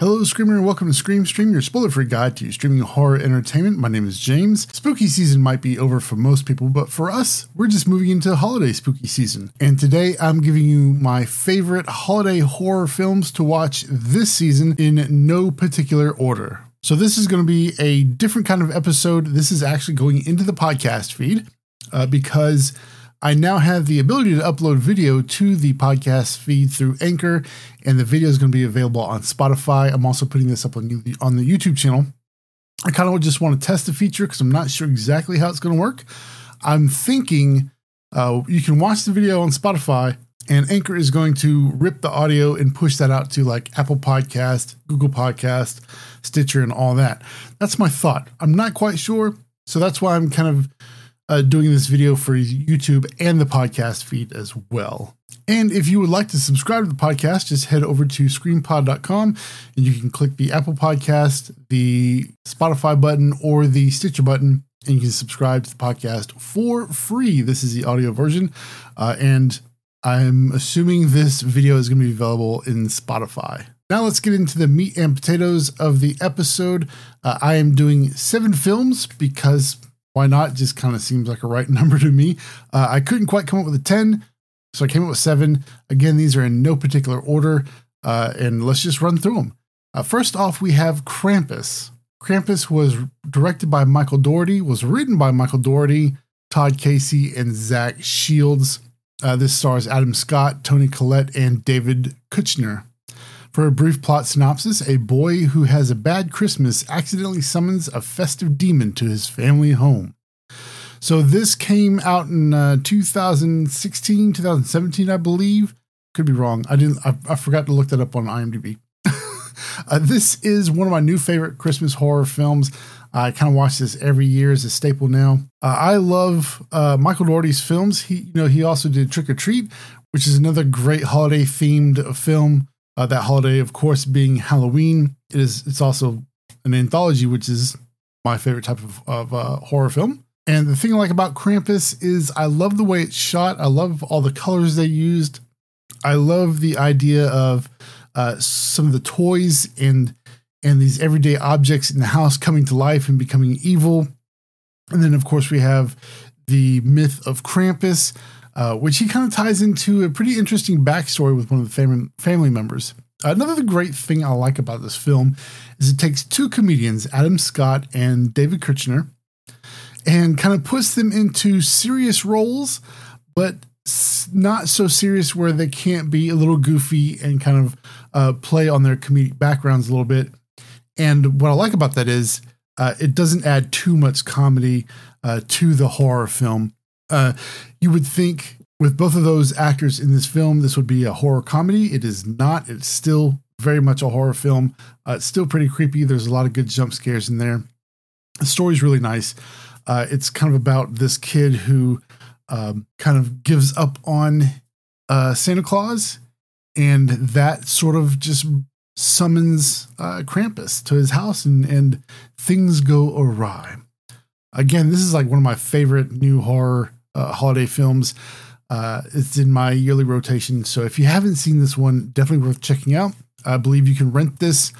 Hello, Screamer, and welcome to Scream Stream, your spoiler free guide to streaming horror entertainment. My name is James. Spooky season might be over for most people, but for us, we're just moving into holiday spooky season. And today I'm giving you my favorite holiday horror films to watch this season in no particular order. So, this is going to be a different kind of episode. This is actually going into the podcast feed uh, because I now have the ability to upload video to the podcast feed through Anchor, and the video is going to be available on Spotify. I'm also putting this up on the, on the YouTube channel. I kind of just want to test the feature because I'm not sure exactly how it's going to work. I'm thinking uh, you can watch the video on Spotify, and Anchor is going to rip the audio and push that out to like Apple Podcast, Google Podcast, Stitcher, and all that. That's my thought. I'm not quite sure, so that's why I'm kind of uh, doing this video for YouTube and the podcast feed as well. And if you would like to subscribe to the podcast, just head over to screampod.com and you can click the Apple Podcast, the Spotify button, or the Stitcher button, and you can subscribe to the podcast for free. This is the audio version. Uh, and I'm assuming this video is going to be available in Spotify. Now let's get into the meat and potatoes of the episode. Uh, I am doing seven films because why not? Just kind of seems like a right number to me. Uh, I couldn't quite come up with a 10, so I came up with seven. Again, these are in no particular order, uh, and let's just run through them. Uh, first off, we have Krampus. Krampus was directed by Michael Dougherty, was written by Michael Dougherty, Todd Casey, and Zach Shields. Uh, this stars Adam Scott, Toni Collette, and David Koechner. For a brief plot synopsis, a boy who has a bad Christmas accidentally summons a festive demon to his family home. So this came out in uh, 2016, 2017, I believe. Could be wrong. I didn't. I, I forgot to look that up on IMDb. uh, this is one of my new favorite Christmas horror films. I kind of watch this every year as a staple now. Uh, I love uh, Michael Dougherty's films. He, you know, he also did Trick or Treat, which is another great holiday themed film. Uh, that holiday, of course, being Halloween. It is. It's also an anthology, which is my favorite type of, of uh, horror film. And the thing I like about Krampus is I love the way it's shot. I love all the colors they used. I love the idea of uh, some of the toys and and these everyday objects in the house coming to life and becoming evil. And then, of course, we have the myth of Krampus, uh, which he kind of ties into a pretty interesting backstory with one of the family, family members. Another great thing I like about this film is it takes two comedians, Adam Scott and David Koechner, and kind of puts them into serious roles, but not so serious where they can't be a little goofy and kind of uh, play on their comedic backgrounds a little bit. And what I like about that is uh, it doesn't add too much comedy uh, to the horror film. Uh, you would think with both of those actors in this film, this would be a horror comedy. It is not. It's still very much a horror film. Uh, it's still pretty creepy. There's a lot of good jump scares in there. The story's really nice. Uh, it's kind of about this kid who um, kind of gives up on uh, Santa Claus, and that sort of just summons uh, Krampus to his house, and, and things go awry. Again, this is like one of my favorite new horror uh, holiday films. Uh, it's in my yearly rotation. So if you haven't seen this one, definitely worth checking out. I believe you can rent this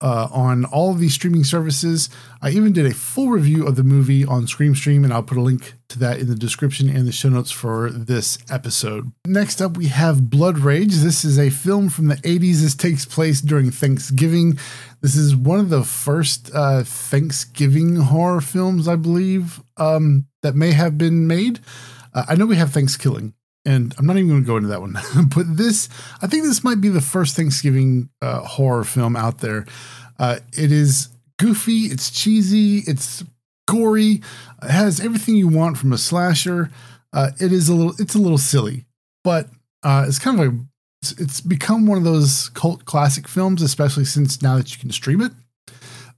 uh, on all of these streaming services. I even did a full review of the movie on Scream Stream, and I'll put a link to that in the description and the show notes for this episode. Next up, we have Blood Rage. This is a film from the 80s. This takes place during Thanksgiving. This is one of the first uh, Thanksgiving horror films, I believe, um, that may have been made. Uh, I know we have Thanksgiving, and I'm not even going to go into that one. but this, I think this might be the first Thanksgiving uh, horror film out there. Uh, it is goofy, it's cheesy, it's gory, it has everything you want from a slasher. Uh, it is a little, it's a little silly, but uh, it's kind of a, it's, it's, become one of those cult classic films, especially since now that you can stream it.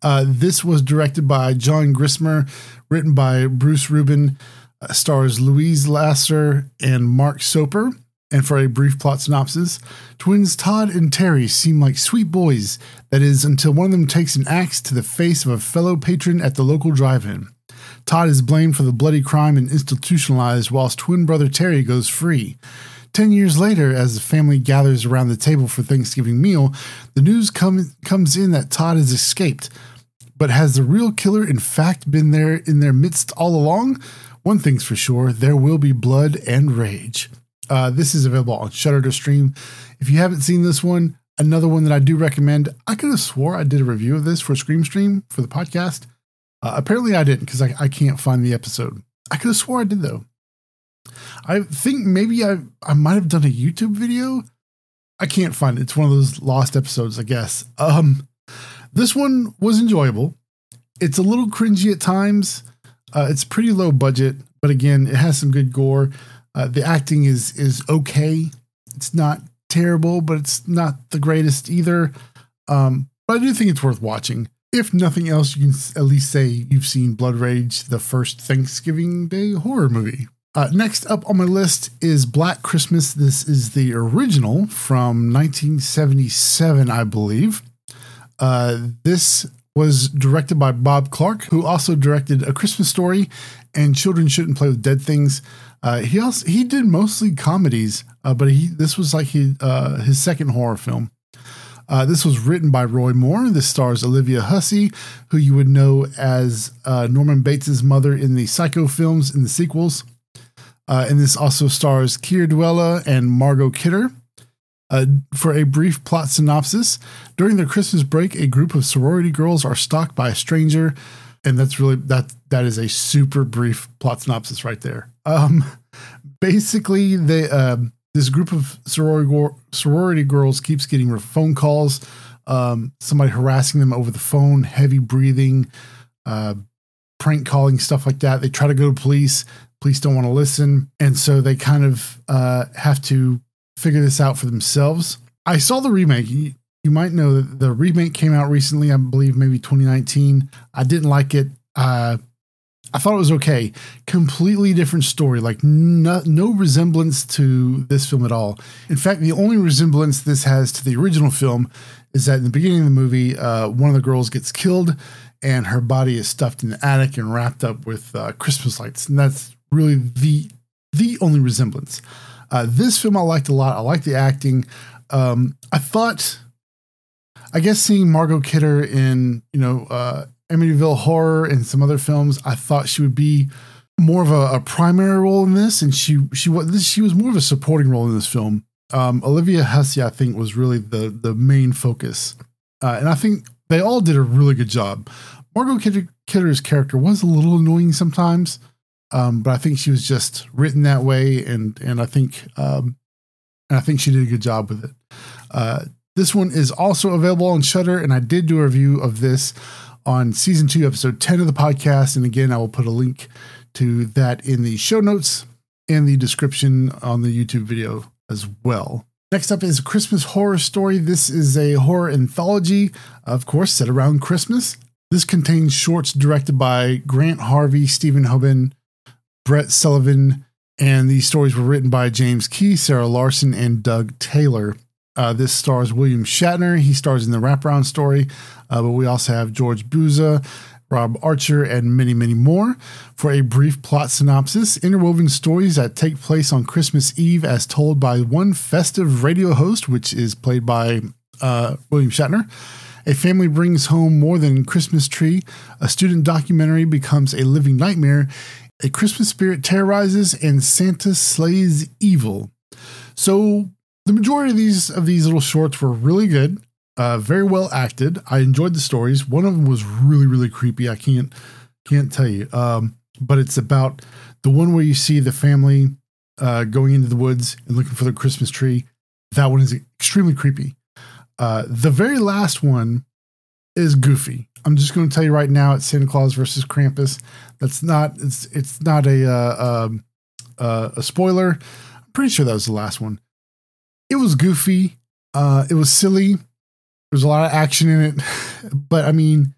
Uh, this was directed by John Grissmer, written by Bruce Rubin Uh, stars Louise Lasser and Mark Soper. And for a brief plot synopsis, twins Todd and Terry seem like sweet boys, that is, until one of them takes an axe to the face of a fellow patron at the local drive in. Todd is blamed for the bloody crime and institutionalized, whilst twin brother Terry goes free. Ten years later, as the family gathers around the table for Thanksgiving meal, the news come, comes in that Todd has escaped. But has the real killer in fact been there in their midst all along? One thing's for sure, there will be blood and rage. Uh, this is available on Shudder to stream. If you haven't seen this one, another one that I do recommend. I could have swore I did a review of this for Scream Stream for the podcast. Uh, apparently, I didn't because I, I can't find the episode. I could have swore I did though. I think maybe I I might have done a YouTube video. I can't find it. It's one of those lost episodes, I guess. Um, this one was enjoyable. It's a little cringy at times. Uh, it's pretty low budget, but again, it has some good gore. Uh, the acting is is okay. It's not terrible, but it's not the greatest either. Um, but I do think it's worth watching. If nothing else, you can at least say you've seen Blood Rage, the first Thanksgiving Day horror movie. Uh, next up on my list is Black Christmas. This is the original from 1977, I believe. Uh, this was directed by Bob Clark, who also directed A Christmas Story and Children Shouldn't Play with Dead Things. Uh, he also he did mostly comedies, uh, but he this was like he, uh, his second horror film. Uh, this was written by Roy Moore. This stars Olivia Hussey, who you would know as uh, Norman Bates' mother in the Psycho films in the sequels. Uh, and this also stars Keir Dullea and Margot Kidder. Uh, for a brief plot synopsis, during the Christmas break, a group of sorority girls are stalked by a stranger, and that's really that that is a super brief plot synopsis right there. Um, basically, they uh, this group of sorority sorority girls keeps getting phone calls, um, somebody harassing them over the phone, heavy breathing, uh, prank calling, stuff like that. They try to go to police. Police don't want to listen, and so they kind of uh, have to figure this out for themselves. I saw the remake. You, might know that the remake came out recently. I believe maybe 2019. I didn't like it. Uh, I thought it was okay. Completely different story, like no, no, resemblance to this film at all. In fact, the only resemblance this has to the original film is that in the beginning of the movie, uh, one of the girls gets killed and her body is stuffed in the attic and wrapped up with uh, Christmas lights. And that's really the the only resemblance. Uh, this film I liked a lot. I liked the acting. Um, I thought, I guess, seeing Margot Kidder in you know uh, Amityville Horror and some other films, I thought she would be more of a, a primary role in this, and she she was she was more of a supporting role in this film. Um, Olivia Hussey, I think, was really the the main focus, uh, and I think they all did a really good job. Margot Kidder, Kidder's character was a little annoying sometimes, um, but I think she was just written that way, and and I think um, and I think she did a good job with it. Uh, this one is also available on Shudder, and I did do a review of this on season two, episode 10 of the podcast. And again, I will put a link to that in the show notes and the description on the YouTube video as well. Next up is a Christmas horror story. This is a horror anthology, of course, set around Christmas. This contains shorts directed by Grant Harvey, Stephen Hoban, Brett Sullivan, and these stories were written by James Key, Sarah Larson, and Doug Taylor. Uh, this stars William Shatner. He stars in the wraparound story, uh, but we also have George Buza, Rob Archer, and many, many more. For a brief plot synopsis, interwoven stories that take place on Christmas Eve as told by one festive radio host, which is played by uh, William Shatner. A family brings home more than Christmas tree. A student documentary becomes a living nightmare. A Christmas spirit terrorizes, and Santa slays evil. So the majority of these of these little shorts were really good, uh, very well acted. I enjoyed the stories. One of them was really really creepy. I can't can't tell you. Um, but it's about the one where you see the family uh, going into the woods and looking for the Christmas tree. That one is extremely creepy. Uh, the very last one is goofy. I'm just going to tell you right now, it's Santa Claus versus Krampus. That's not it's it's not a uh, um, uh, a spoiler. I'm pretty sure that was the last one it was goofy. Uh, it was silly. There's a lot of action in it, but I mean,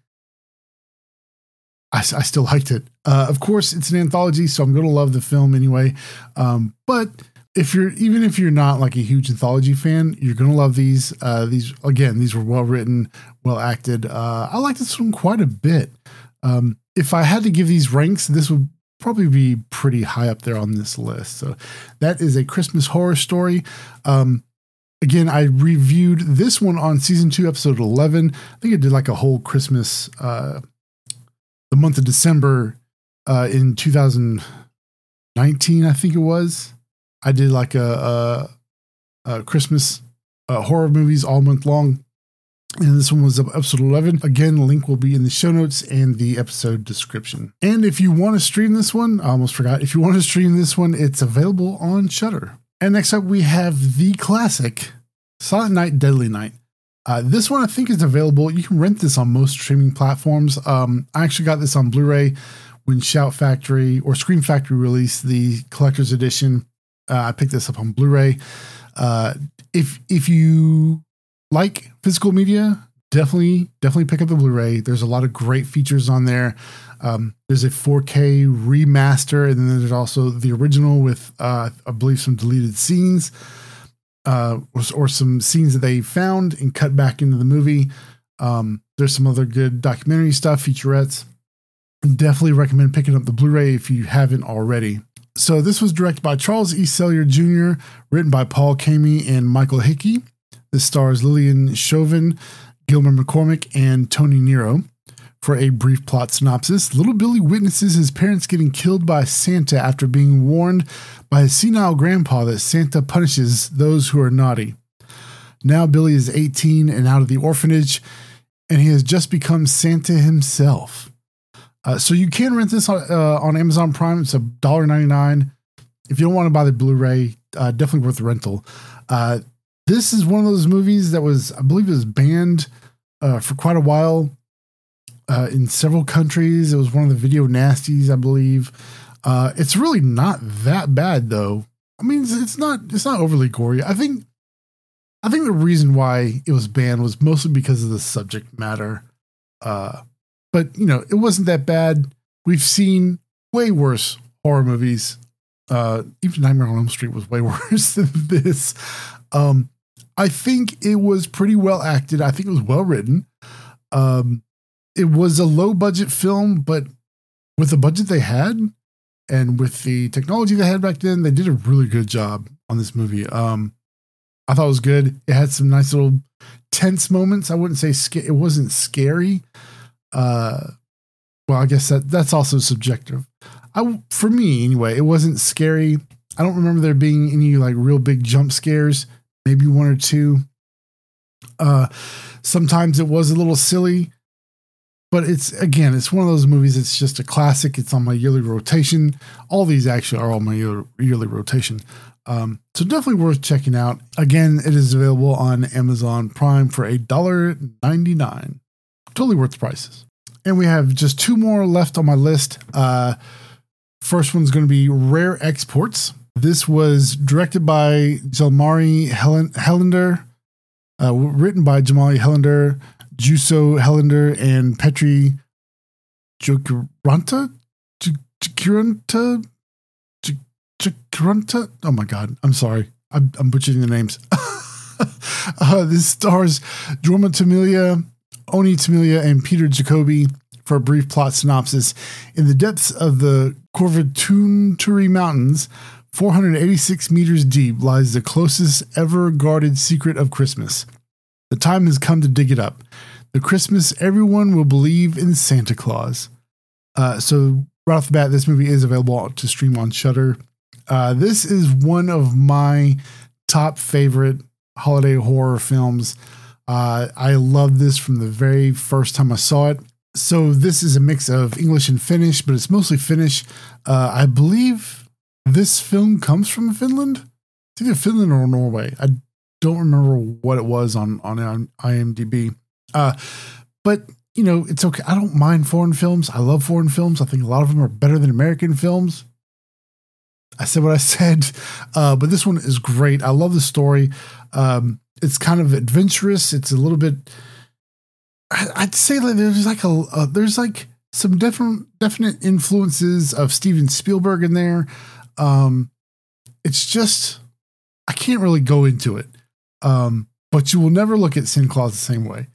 I, I still liked it. Uh, of course, it's an anthology, so I'm going to love the film anyway. Um, but if you're even if you're not like a huge anthology fan, you're to love these. Uh, these again, these were well written, well acted. Uh, I liked this one quite a bit. Um, if I had to give these ranks, this would probably be pretty high up there on this list. So that is a Christmas horror story. Um, again, I reviewed this one on season two, episode 11. I think I did like a whole Christmas, uh, the month of December uh, in 2019, I think it was. I did like a, a, a Christmas uh, horror movies all month long. And this one was episode 11. Again, the link will be in the show notes and the episode description. And if you want to stream this one, I almost forgot. If you want to stream this one, it's available on Shudder. And next up, we have the classic Silent Night, Deadly Night. Uh, this one I think is available. You can rent this on most streaming platforms. Um, I actually got this on Blu ray when Shout Factory or Scream Factory released the collector's edition. Uh, I picked this up on Blu ray. Uh, if if you like physical media, definitely definitely pick up the Blu-ray. There's a lot of great features on there. Um, there's a 4K remaster, and then there's also the original with uh, I believe some deleted scenes, uh, or, or, some scenes that they found and cut back into the movie. Um, there's some other good documentary stuff, featurettes. Definitely recommend picking up the Blu-ray if you haven't already. So this was directed by Charles E. Sellier Jr., written by Paul Caimi and Michael Hickey. This stars Lillian Chauvin, Gilmer McCormick, and Toni Nero. For a brief plot synopsis, little Billy witnesses his parents getting killed by Santa after being warned by his senile grandpa that Santa punishes those who are naughty. Now Billy is 18 and out of the orphanage, and he has just become Santa himself. Uh, so you can rent this on, uh, on Amazon Prime. It's a dollar ninety nine. If you don't want to buy the Blu-ray, uh, definitely worth the rental. Uh, this is one of those movies that was, I believe, it was banned uh, for quite a while in several countries. It was one of the video nasties, I believe. it's really not that bad, though. I mean, it's, it's not it's not overly gory. I think I think the reason why it was banned was mostly because of the subject matter. Uh, but you know, it wasn't that bad. We've seen way worse horror movies. Uh, even Nightmare on Elm Street was way worse than this. Um, I think it was pretty well acted. I think it was well written. Um, it was a low budget film, but with the budget they had and with the technology they had back then, they did a really good job on this movie. Um, I thought it was good. It had some nice little tense moments. I wouldn't say it wasn't scary, uh, well, I guess that that's also subjective. I, for me anyway, it wasn't scary. I don't remember there being any like real big jump scares. Maybe one or two. Uh, sometimes it was a little silly, but it's again, it's one of those movies. It's just a classic. It's on my yearly rotation. All these actually are on my yearly, yearly rotation. Um, so definitely worth checking out. Again, it is available on Amazon Prime for a dollar ninety nine totally worth the prices. And we have just two more left on my list. Uh, first one's going to be Rare Exports. This was directed by Jalmari Helen- uh, written by Jalmari Helander, Juuso Helander, and Petri Jokuranta? Jokuranta? Jokuranta? Oh my God. I'm sorry. I'm, I'm butchering the names. uh, this stars Jorma Tamilia, Onni Tamilia and Peeter Jakobi for a brief plot synopsis. In the depths of the Korvatunturi Mountains, 486 meters deep, lies the closest ever guarded secret of Christmas. The time has come to dig it up. The Christmas everyone will believe in Santa Claus. Uh, so, right off the bat, this movie is available to stream on Shudder. Uh, this is one of my top favorite holiday horror films. Uh, I love this from the very first time I saw it. So this is a mix of English and Finnish, but it's mostly Finnish. Uh, I believe this film comes from Finland. It's either Finland or Norway. I don't remember what it was on on IMDb. Uh, but you know, it's okay. I don't mind foreign films. I love foreign films. I think a lot of them are better than American films. I said what I said, uh, but this one is great. I love the story. Um, it's kind of adventurous. It's a little bit. I'd say that there's like a, a there's like some different definite influences of Steven Spielberg in there. Um, it's just I can't really go into it. Um, but you will never look at Santa Claus the same way,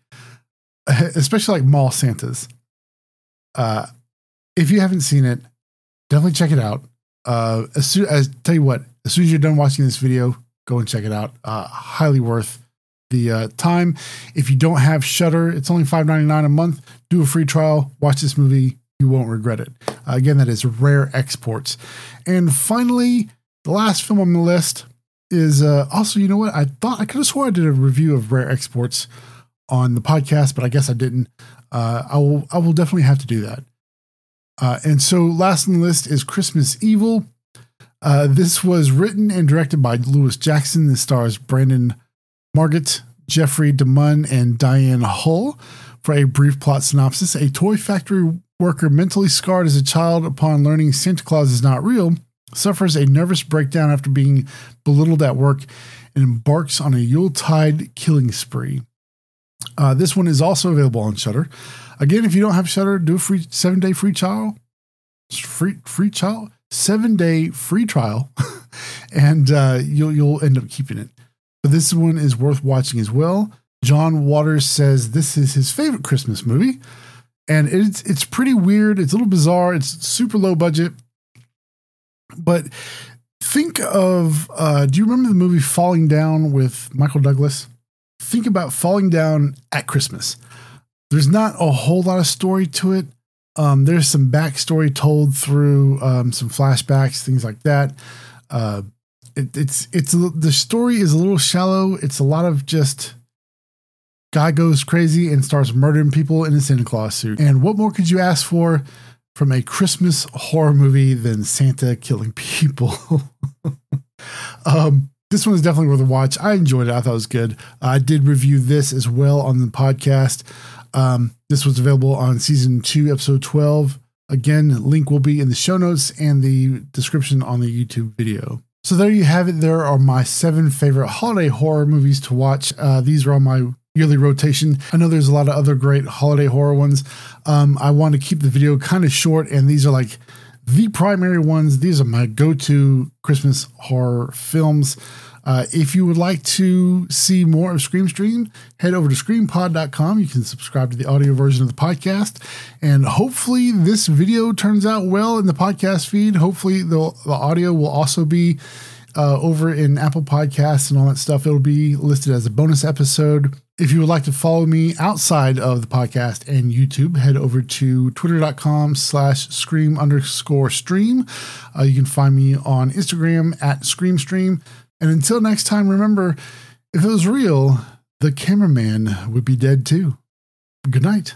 especially like mall Santas. Uh, if you haven't seen it, definitely check it out. Uh, as soon as tell you what, as soon as you're done watching this video, go and check it out. Uh, highly worth the uh, time. If you don't have Shudder, it's only $5.99 a month. Do a free trial. Watch this movie. You won't regret it. Uh, again, that is Rare Exports. And finally, the last film on the list is uh, also, you know what? I thought I could have swore I did a review of Rare Exports on the podcast, but I guess I didn't. Uh, I will. I will definitely have to do that. Uh, and so, last on the list is Christmas Evil. Uh, this was written and directed by Lewis Jackson. This stars Brandon Maggart, Jeffrey DeMunn, and Diane Hull. For a brief plot synopsis, a toy factory worker mentally scarred as a child upon learning Santa Claus is not real suffers a nervous breakdown after being belittled at work and embarks on a Yuletide killing spree. Uh, this one is also available on Shudder. Again, if you don't have Shudder, do a free seven day free trial. Free free trial, seven day free trial, and uh, you'll you'll end up keeping it. But this one is worth watching as well. John Waters says this is his favorite Christmas movie, and it's it's pretty weird. It's a little bizarre. It's super low budget, but think of uh, do you remember the movie Falling Down with Michael Douglas? Think about falling down at Christmas. There's not a whole lot of story to it. Um, there's some backstory told through um, some flashbacks, things like that. Uh, it, it's it's the story is a little shallow. It's a lot of just guy goes crazy and starts murdering people in a Santa Claus suit. And what more could you ask for from a Christmas horror movie than Santa killing people? um, this one is definitely worth a watch. I enjoyed it. I thought it was good. I did review this as well on the podcast. Um, this was available on season two, episode 12. Again, link will be in the show notes and the description on the YouTube video. So there you have it. There are my seven favorite holiday horror movies to watch. Uh, these are on my yearly rotation. I know there's a lot of other great holiday horror ones. Um, I want to keep the video kind of short, and these are like the primary ones. These are my go to Christmas horror films. Uh, if you would like to see more of Scream Stream, head over to screampod.com. You can subscribe to the audio version of the podcast. And hopefully, this video turns out well in the podcast feed. Hopefully, the, the audio will also be uh, over in Apple Podcasts and all that stuff. It'll be listed as a bonus episode. If you would like to follow me outside of the podcast and YouTube, head over to twitter.com slash scream underscore stream. Uh, you can find me on Instagram at scream stream. And until next time, remember if it was real, the cameraman would be dead too. Good night.